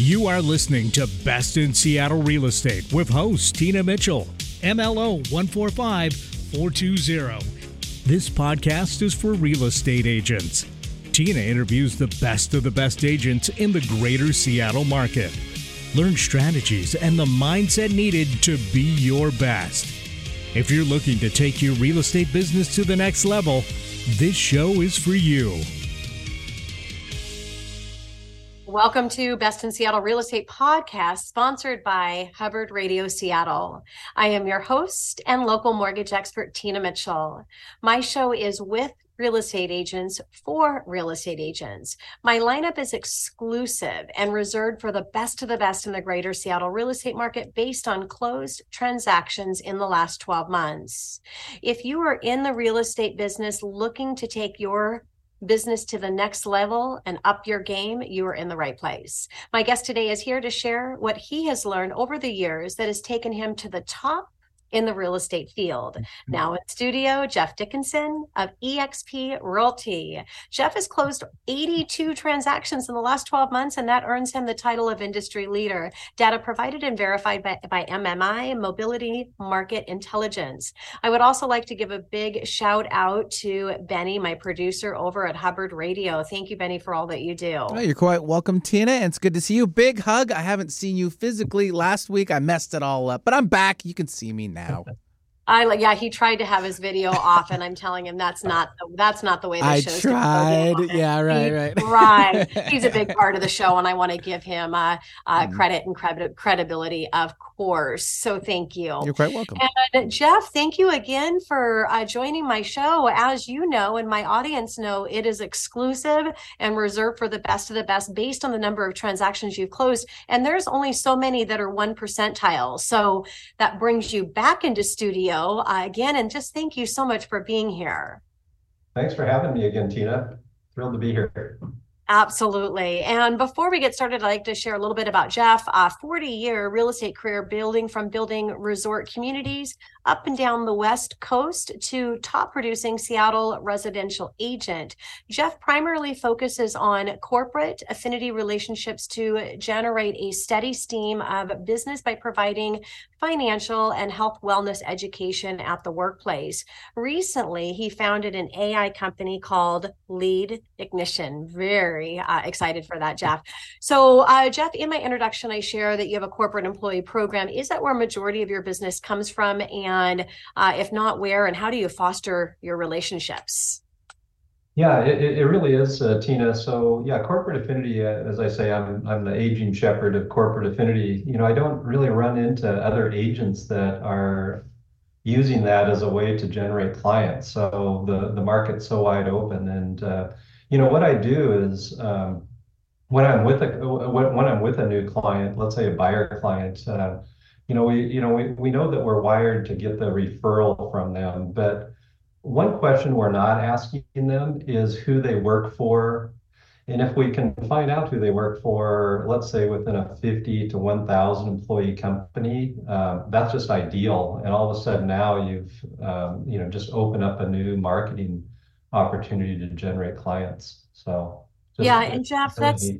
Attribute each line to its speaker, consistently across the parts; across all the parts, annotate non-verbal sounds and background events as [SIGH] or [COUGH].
Speaker 1: You are listening to Best in Seattle Real Estate with host Tina Mitchell, MLO 145420. This podcast is for real estate agents. Tina interviews the best of the best agents in the greater Seattle market. Learn strategies and the mindset needed to be your best. If you're looking to take your real estate business to the next level, this show is for you.
Speaker 2: Welcome to Best in Seattle Real Estate Podcast, sponsored by Hubbard Radio Seattle. I am your host and local mortgage expert, Tina Mitchell. My show is with real estate agents for real estate agents. My lineup is exclusive and reserved for the best of the best in the greater Seattle real estate market based on closed transactions in the last 12 months. If you are in the real estate business looking to take your business to the next level and up your game, you are in the right place. My guest today is here to share what he has learned over the years that has taken him to the top in the real estate field. Mm-hmm. Now in studio, Jeff Dickinson of eXp Realty. Jeff has closed 82 transactions in the last 12 months, and that earns him the title of industry leader. Data provided and verified by, by MMI, Mobility Market Intelligence. I would also like to give a big shout out to Benny, my producer over at Hubbard Radio. Thank you, Benny, for all that you do.
Speaker 3: Oh, you're quite welcome, Tina, and it's good to see you. Big hug. I haven't seen you physically last week. I messed it all up, but I'm back. You can see me now now. [LAUGHS]
Speaker 2: I like yeah, he tried to have his video off, and I'm telling him that's not the, that's not the way the
Speaker 3: I
Speaker 2: show's
Speaker 3: tried. Yeah, right,
Speaker 2: he
Speaker 3: right.
Speaker 2: Right. He's a big [LAUGHS] part of the show, and I want to give him uh, uh, mm. credit and credi- credibility, of course. So thank you.
Speaker 3: You're quite welcome.
Speaker 2: And Jeff, thank you again for uh, joining my show. As you know, and my audience know, it is exclusive and reserved for the best of the best, based on the number of transactions you've closed. And there's only so many that are one percentile. So that brings you back into studio uh, again. And just thank you so much for being here.
Speaker 4: Thanks for having me again, Tina. Thrilled to be here.
Speaker 2: Absolutely. And before we get started, I'd like to share a little bit about Jeff. A 40 year real estate career building from building resort communities up and down the West Coast to top producing Seattle residential agent. Jeff primarily focuses on corporate affinity relationships to generate a steady stream of business by providing financial and health wellness education at the workplace. Recently, he founded an AI company called Lead Ignition. Very uh, excited for that, Jeff. So, uh, Jeff, in my introduction, I share that you have a corporate employee program. Is that where majority of your business comes from? And uh, if not, where and how do you foster your relationships?
Speaker 4: Yeah, it, it really is, uh, Tina. So yeah, corporate affinity, uh, as I say, I'm I'm the aging shepherd of corporate affinity. You know, I don't really run into other agents that are using that as a way to generate clients. So the the market's so wide open, and uh, you know what I do is um, when I'm with a when I'm with a new client, let's say a buyer client. You know, we you know we, we know that we're wired to get the referral from them, but one question we're not asking them is who they work for. And if we can find out who they work for, let's say within a 50 to 1,000 employee company, uh, that's just ideal. And all of a sudden now you've, um, you know, just open up a new marketing opportunity to generate clients. So
Speaker 2: yeah, and Jeff, that's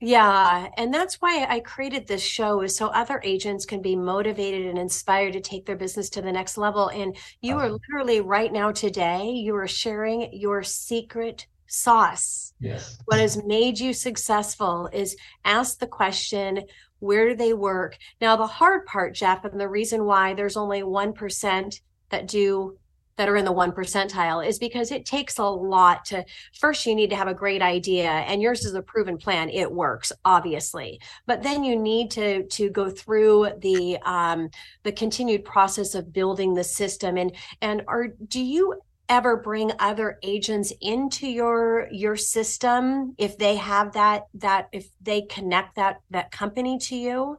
Speaker 2: yeah, and that's why I created this show is so other agents can be motivated and inspired to take their business to the next level. And you are uh-huh. literally right now today, you are sharing your secret sauce.
Speaker 4: Yes.
Speaker 2: What has made you successful is ask the question, where do they work? Now, the hard part, Jeff, and the reason why there's only 1% that do that are in the one percentile is because it takes a lot to first you need to have a great idea and yours is a proven plan it works obviously. But then you need to to go through the um the continued process of building the system and and are do you ever bring other agents into your your system if they have that that if they connect that that company to you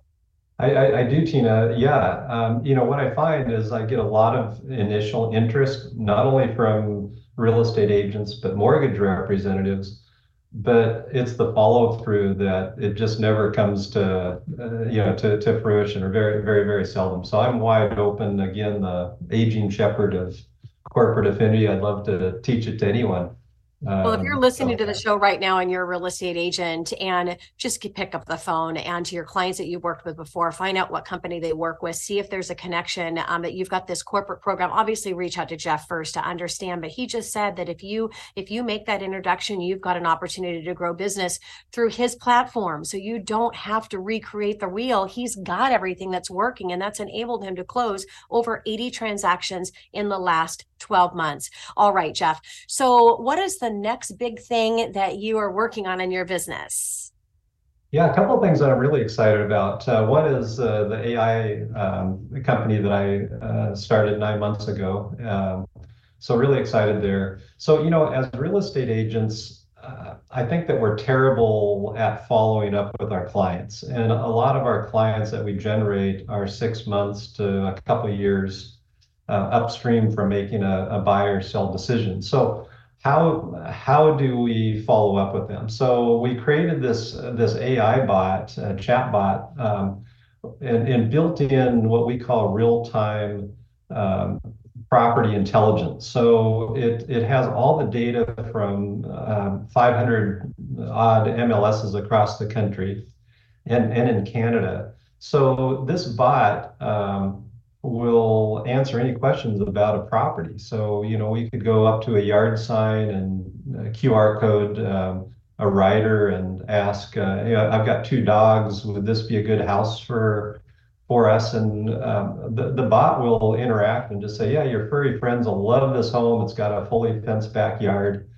Speaker 4: I, I, I do, Tina. Yeah. Um, you know, what I find is I get a lot of initial interest, not only from real estate agents, but mortgage representatives. But it's the follow through that it just never comes to, uh, you know, to, to fruition or very, very, very seldom. So I'm wide open. Again, the aging shepherd of corporate affinity. I'd love to teach it to anyone.
Speaker 2: Well, if you're um, listening to the show right now and you're a real estate agent and just pick up the phone and to your clients that you've worked with before, find out what company they work with, see if there's a connection um, that you've got this corporate program. Obviously reach out to Jeff first to understand, but he just said that if you, if you make that introduction, you've got an opportunity to grow business through his platform. So you don't have to recreate the wheel. He's got everything that's working and that's enabled him to close over 80 transactions in the last 12 months. All right, Jeff. So what is the next big thing that you are working on in your business?
Speaker 4: Yeah, a couple of things that I'm really excited about. Uh, one is uh, the AI um, company that I uh, started nine months ago. Um, so really excited there. So, you know, as real estate agents, uh, I think that we're terrible at following up with our clients. And a lot of our clients that we generate are six months to a couple years upstream from making a, buy or sell decision. So how how do we follow up with them? So we created this this AI bot, a chat bot, um, and, built in what we call real time um, property intelligence. So it it has all the data from um, 500 odd MLSs across the country, and and in Canada. So this bot um, will answer any questions about a property. So, you know, we could go up to a yard sign and QR code um, a writer and ask, uh, you know, I've got two dogs. Would this be a good house for for us? And um, the, the bot will interact and just say, yeah, your furry friends will love this home. It's got a fully fenced backyard.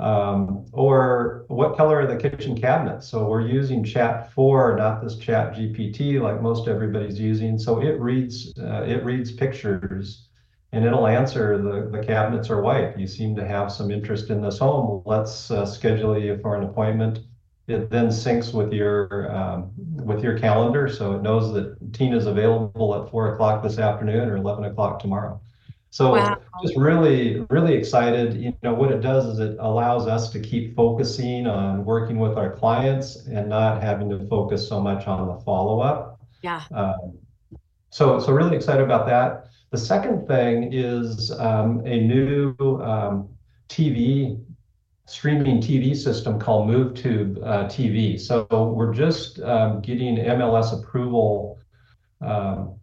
Speaker 4: Um, or what color are the kitchen cabinets? So we're using Chat 4, not this Chat GPT like most everybody's using. So it reads uh, it reads pictures and it'll answer the, the cabinets are white. You seem to have some interest in this home. Let's uh, schedule you for an appointment. It then syncs with your um, with your calendar, so it knows that Tina's available at four o'clock this afternoon or eleven o'clock tomorrow. So wow. just really, really excited. You know, what it does is it allows us to keep focusing on working with our clients and not having to focus so much on the follow-up.
Speaker 2: Yeah. Um,
Speaker 4: so, so really excited about that. The second thing is um, a new um, TV streaming TV system called MoveTube uh, TV. So we're just um, getting MLS approval um,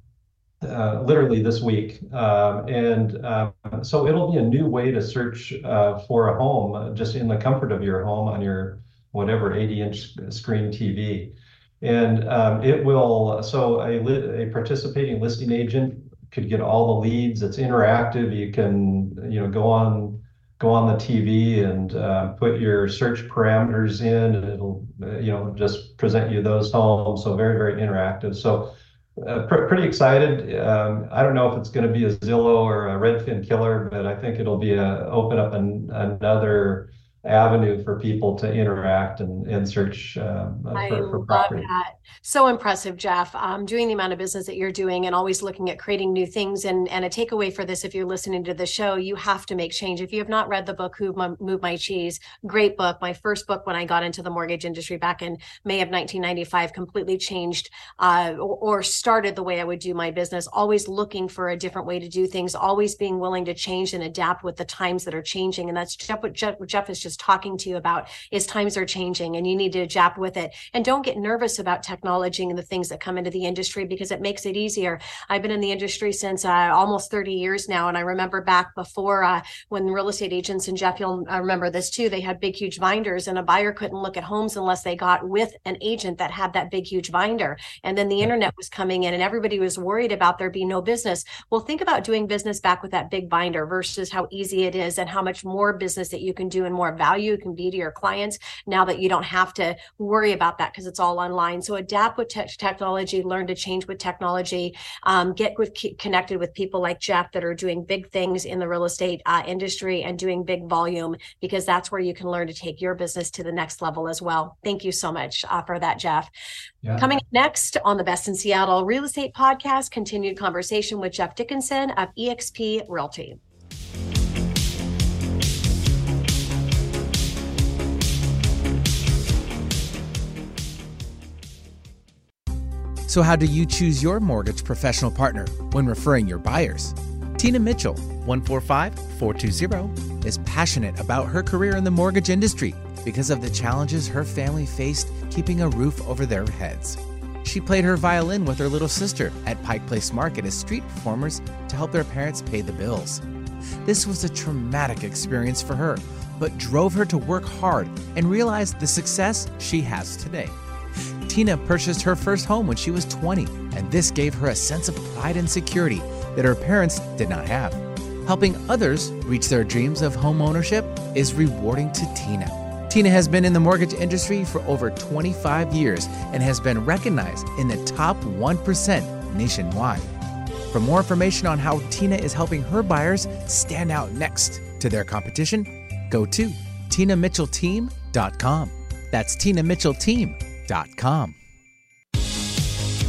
Speaker 4: uh, literally this week. Um, and uh, so it'll be a new way to search uh, for a home uh, just in the comfort of your home on your whatever 80 inch screen TV. And um, it will, so a, a participating listing agent could get all the leads. It's interactive. You can, you know, go on go on the TV and uh, put your search parameters in, and it'll, you know, just present you those homes. So very, very interactive. So uh, pr- pretty excited. Um, I don't know if it's going to be a Zillow or a Redfin killer, but I think it'll be a open up an, another avenue for people to interact and, and search um, for, I for property.
Speaker 2: love that. So impressive, Jeff. Um, doing the amount of business that you're doing and always looking at creating new things. And, and a takeaway for this, if you're listening to the show, you have to make change. If you have not read the book, Who Moved My Cheese, great book. My first book when I got into the mortgage industry back in May of 1995 completely changed uh, or, or started the way I would do my business, always looking for a different way to do things, always being willing to change and adapt with the times that are changing. And that's Jeff, what Jeff, Jeff is just talking to you about is times are changing and you need to adapt with it. And don't get nervous about technology and the things that come into the industry because it makes it easier. I've been in the industry since uh, almost 30 years now. And I remember back before uh, when real estate agents and Jeff, you'll I remember this too, they had big, huge binders and a buyer couldn't look at homes unless they got with an agent that had that big, huge binder. And then the internet was coming in and everybody was worried about there being no business. Well, think about doing business back with that big binder versus how easy it is and how much more business that you can do and more value can be to your clients now that you don't have to worry about that because it's all online. So adapt with te- technology, learn to change with technology, um, get with connected with people like Jeff that are doing big things in the real estate uh, industry and doing big volume because that's where you can learn to take your business to the next level as well. Thank you so much uh, for that, Jeff. Yeah. Coming next on the Best in Seattle Real Estate Podcast, continued conversation with Jeff Dickinson of EXP Realty.
Speaker 3: So, how do you choose your mortgage professional partner when referring your buyers? Tina Mitchell, 145 420 is passionate about her career in the mortgage industry because of the challenges her family faced keeping a roof over their heads. She played her violin with her little sister at Pike Place Market as street performers to help their parents pay the bills. This was a traumatic experience for her, but drove her to work hard and realize the success she has today. Tina purchased her first home when she was 20, and this gave her a sense of pride and security that her parents did not have. Helping others reach their dreams of home ownership is rewarding to Tina. Tina has been in the mortgage industry for over 25 years and has been recognized in the top 1% nationwide. For more information on how Tina is helping her buyers stand out next to their competition, go to tinamitchellteam.com. That's tinamitchellteam.com dot com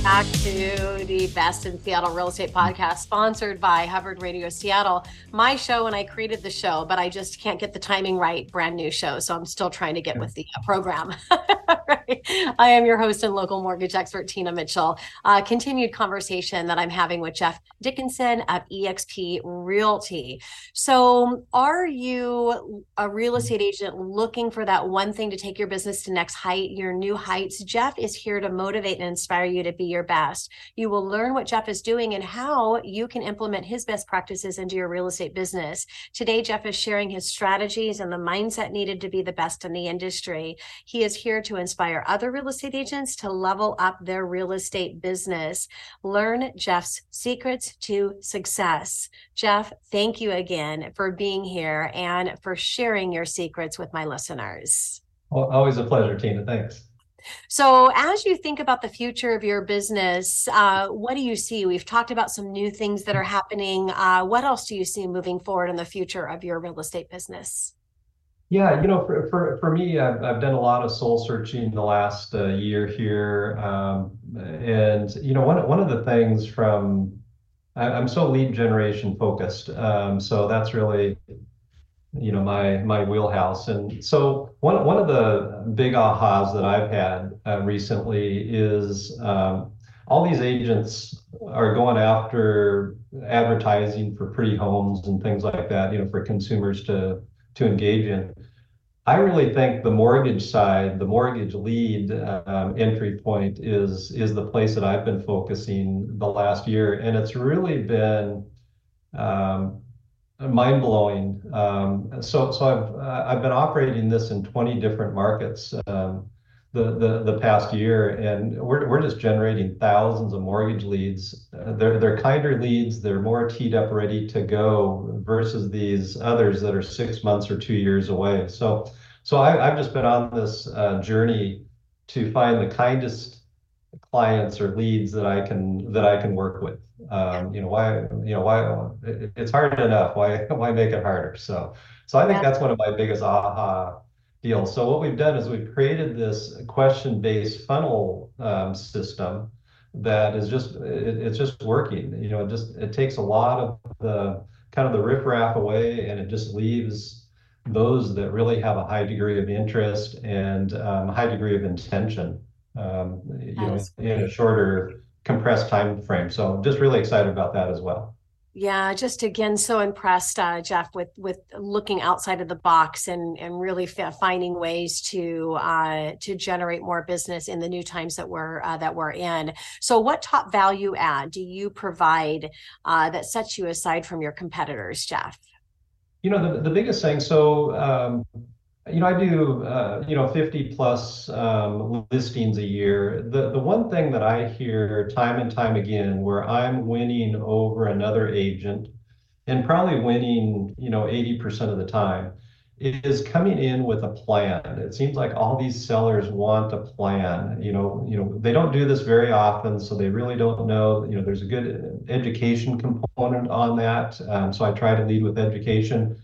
Speaker 2: back to the Best in Seattle Real Estate Podcast, sponsored by Hubbard Radio Seattle. My show, and I created the show, but I just can't get the timing right. Brand new show, so I'm still trying to get with the uh, program. [LAUGHS] right. I am your host and local mortgage expert, Tina Mitchell. Uh, continued conversation that I'm having with Jeff Dickinson of EXP Realty. So, are you a real estate agent looking for that one thing to take your business to next height, your new heights? Jeff is here to motivate and inspire you to be your best. You will learn what Jeff is doing and how you can implement his best practices into your real estate business. Today, Jeff is sharing his strategies and the mindset needed to be the best in the industry. He is here to inspire other real estate agents to level up their real estate business. Learn Jeff's secrets to success. Jeff, thank you again for being here and for sharing your secrets with my listeners.
Speaker 4: Well, always a pleasure, Tina. Thanks.
Speaker 2: So, as you think about the future of your business, uh, what do you see? We've talked about some new things that are happening. Uh, what else do you see moving forward in the future of your real estate business?
Speaker 4: Yeah, you know, for for, for me, I've, I've done a lot of soul searching the last uh, year here, um, and you know, one one of the things from I, am so lead generation focused, um, so that's really you know my my wheelhouse. And so one one of the big ahas that i've had uh, recently is um, all these agents are going after advertising for pretty homes and things like that you know for consumers to to engage in. I really think the mortgage side the mortgage lead um, entry point is is the place that i've been focusing the last year. And it's really been um, mind blowing. Um, so so I've uh, I've been operating this in 20 different markets um, the, the the past year, and we're we're just generating thousands of mortgage leads. Uh, they're they're kinder leads. They're more teed up, ready to go, versus these others that are six months or two years away. So so I, have just been on this uh, journey to find the kindest clients or leads that I can that I can work with. Um, you know why you know why it, it's hard enough. Why [LAUGHS] why make it harder? So so I think that's one of my biggest aha deals. So what we've done is we've created this question based funnel um, system that is just it, it's just working. You know, it just it takes a lot of the kind of the riffraff away, and it just leaves those that really have a high degree of interest and um, high degree of intention um, you know, in a shorter compressed time frame. So just really excited about that as well.
Speaker 2: Yeah, just again, so impressed, uh, Jeff, with with looking outside of the box and and really f- finding ways to uh, to generate more business in the new times that we're uh, that we're in. So, what top value add do you provide uh, that sets you aside from your competitors, Jeff?
Speaker 4: You know, the the biggest thing. So. Um, you know, I do, uh, you know, 50 plus um, listings a year. The, the one thing that I hear time and time again where I'm winning over another agent and probably winning, you know, 80% of the time is coming in with a plan. It seems like all these sellers want a plan. You know, you know, they don't do this very often, so they really don't know. You know, there's a good education component on that. Um, so I try to lead with education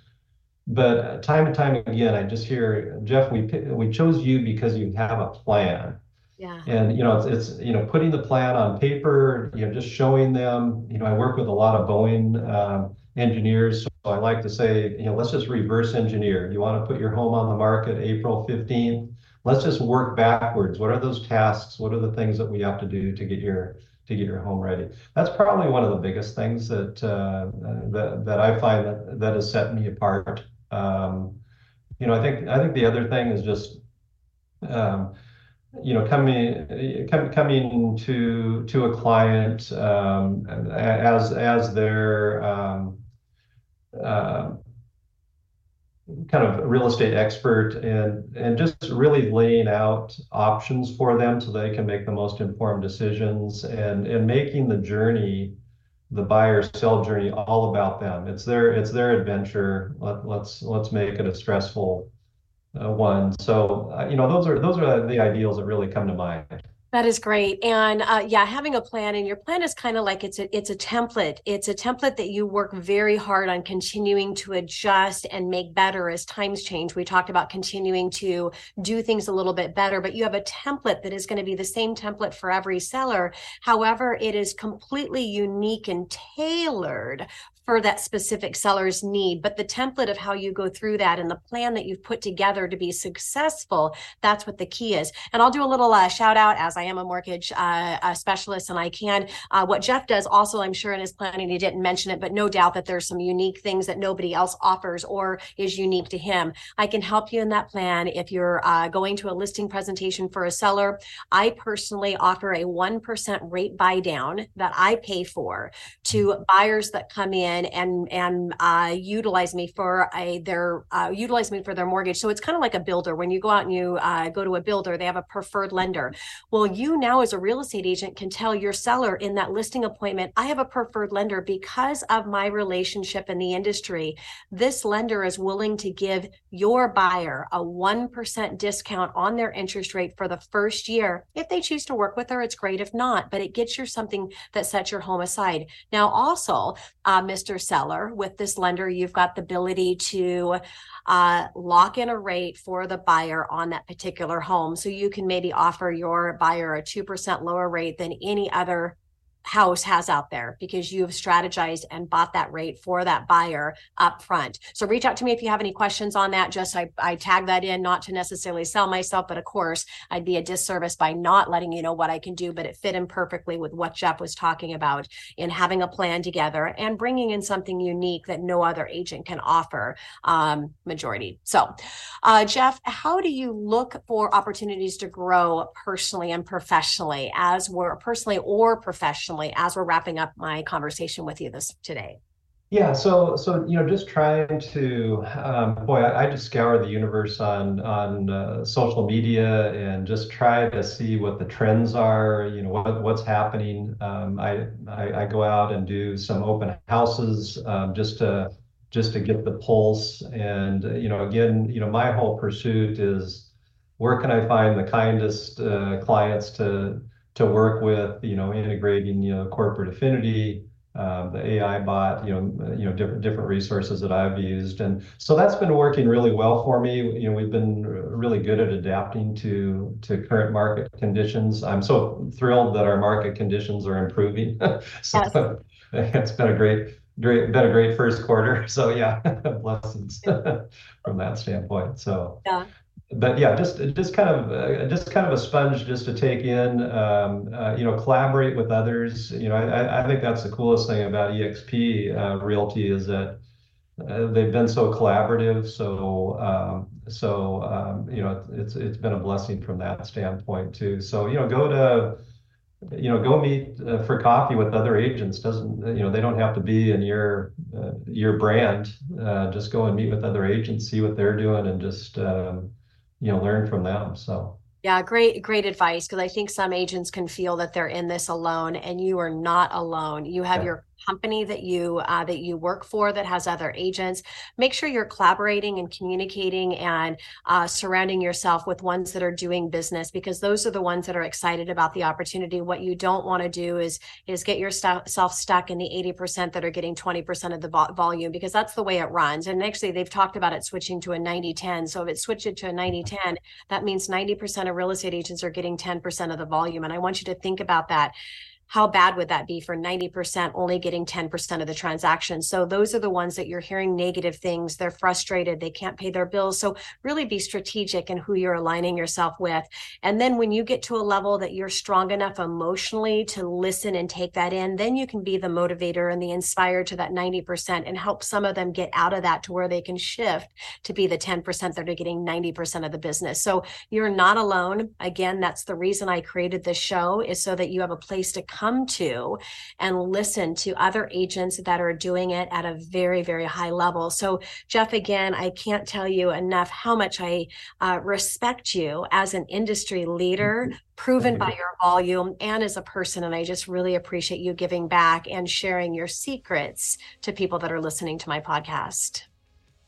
Speaker 4: but time and time again, I just hear Jeff. We we chose you because you have a plan.
Speaker 2: Yeah.
Speaker 4: And you know, it's it's you know putting the plan on paper. You know, just showing them. You know, I work with a lot of Boeing um, engineers, so I like to say, you know, let's just reverse engineer. You want to put your home on the market April fifteenth. Let's just work backwards. What are those tasks? What are the things that we have to do to get your to get your home ready. That's probably one of the biggest things that uh, that that I find that that has set me apart Um, you know, I think I think the other thing is just um, you know coming com, coming to to a client um, as as their um, uh, kind of real estate expert and and just really laying out options for them so they can make the most informed decisions and and making the journey the buyer sell journey all about them. It's their it's their adventure. Let, let's let's make it a stressful uh, one. So uh, you know those are those are the ideals that really come to mind
Speaker 2: that is great. And uh, yeah, having a plan and your plan is kind of like it's a it's a template. It's a template that you work very hard on continuing to adjust and make better as times change. We talked about continuing to do things a little bit better, but you have a template that is going to be the same template for every seller. However, it is completely unique and tailored for that specific seller's need. But the template of how you go through that and the plan that you've put together to be successful, that's what the key is. And I'll do a little uh, shout out as I am a mortgage uh, specialist and I can. Uh, what Jeff does also, I'm sure in his planning, he didn't mention it, but no doubt that there's some unique things that nobody else offers or is unique to him. I can help you in that plan if you're uh, going to a listing presentation for a seller. I personally offer a 1% rate buy down that I pay for to buyers that come in in and and uh, utilize me for a their uh, utilize me for their mortgage. So it's kind of like a builder. When you go out and you uh, go to a builder, they have a preferred lender. Well, you now as a real estate agent can tell your seller in that listing appointment, I have a preferred lender because of my relationship in the industry. This lender is willing to give your buyer a 1% discount on their interest rate for the first year. If they choose to work with her, it's great. If not, but it gets you something that sets your home aside. Now, also, uh. Mr. Seller, with this lender, you've got the ability to uh, lock in a rate for the buyer on that particular home. So you can maybe offer your buyer a 2% lower rate than any other house has out there because you've strategized and bought that rate for that buyer up front. So reach out to me if you have any questions on that. Just I, I tag that in, not to necessarily sell myself, but of course, I'd be a disservice by not letting you know what I can do. But it fit in perfectly with what Jeff was talking about in having a plan together and bringing in something unique that no other agent can offer um, majority. So, uh, Jeff, how do you look for opportunities to grow personally and professionally as we're personally or professionally? As we're wrapping up my conversation with you this today?
Speaker 4: Yeah, so so you know, just trying to um, boy, I, I, just scour the universe on on uh, social media and just try to see what the trends are. You know, what what's happening. Um, I, I, I go out and do some open houses um, just to just to get the pulse. And you know, again, you know, my whole pursuit is where can I find the kindest uh, clients to to work with, you know, integrating, you know, corporate affinity, um, the AI bot, you know, you know, different different resources that I've used, and so that's been working really well for me. You know, we've been really good at adapting to to current market conditions. I'm so thrilled that our market conditions are improving. [LAUGHS] so yes. [LAUGHS] it's been a great, great, been a great first quarter. [LAUGHS] So yeah, blessings from that standpoint. So yeah but yeah, just just kind of uh, just kind of a sponge just to take in, um, uh, you know, collaborate with others. You know, I, I think that's the coolest thing about EXP uh, Realty is that uh, they've been so collaborative. So um, so um, you know, it's it's been a blessing from that standpoint too. So you know, go to you know go meet uh, for coffee with other agents doesn't you know they don't have to be in your uh, your brand uh, just go and meet with other agents see what they're doing and just um, you know learn from them so
Speaker 2: yeah, great, great advice. Because I think some agents can feel that they're in this alone, and you are not alone. You have yeah. your company that you uh, that you work for that has other agents make sure you're collaborating and communicating and uh, surrounding yourself with ones that are doing business because those are the ones that are excited about the opportunity. What you don't want to do is is get yourself stuck in the 80% that are getting 20% of the vo- volume because that's the way it runs. And actually they've talked about it switching to a 90-10 so if it switches to a 90-10 that means 90% of real estate agents are getting 10% of the volume. And i want you to think about that how bad would that be for 90% only getting 10% of the transactions? So those are the ones that you're hearing negative things. They're frustrated, they can't pay their bills. So really be strategic in who you're aligning yourself with. And then when you get to a level that you're strong enough emotionally to listen and take that in, then you can be the motivator and the inspired to that 90% and help some of them get out of that to where they can shift to be the 10% that are getting 90% of the business. So you're not alone. Again, that's the reason I created this show is so that you have a place to come to and listen to other agents that are doing it at a very, very high level. So, Jeff, again, I can't tell you enough how much I uh, respect you as an industry leader, proven by your volume and as a person. And I just really appreciate you giving back and sharing your secrets to people that are listening to my podcast.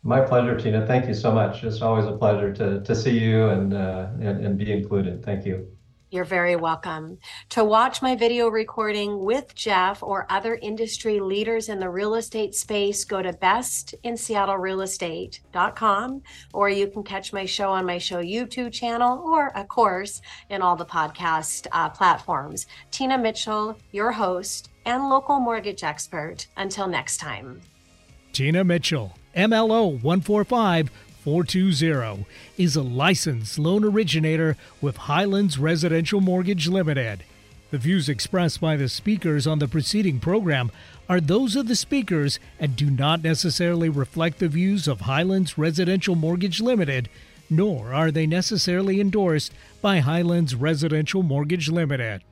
Speaker 4: My pleasure, Tina. Thank you so much. It's always a pleasure to, to see you and, uh, and, and be included. Thank you.
Speaker 2: You're very welcome. To watch my video recording with Jeff or other industry leaders in the real estate space, go to bestinseattlerealestate.com or you can catch my show on my show YouTube channel or, of course, in all the podcast uh, platforms. Tina Mitchell, your host and local mortgage expert. Until next time.
Speaker 1: Tina Mitchell, MLO 145 420 is a licensed loan originator with Highlands Residential Mortgage Limited. The views expressed by the speakers on the preceding program are those of the speakers and do not necessarily reflect the views of Highlands Residential Mortgage Limited, nor are they necessarily endorsed by Highlands Residential Mortgage Limited.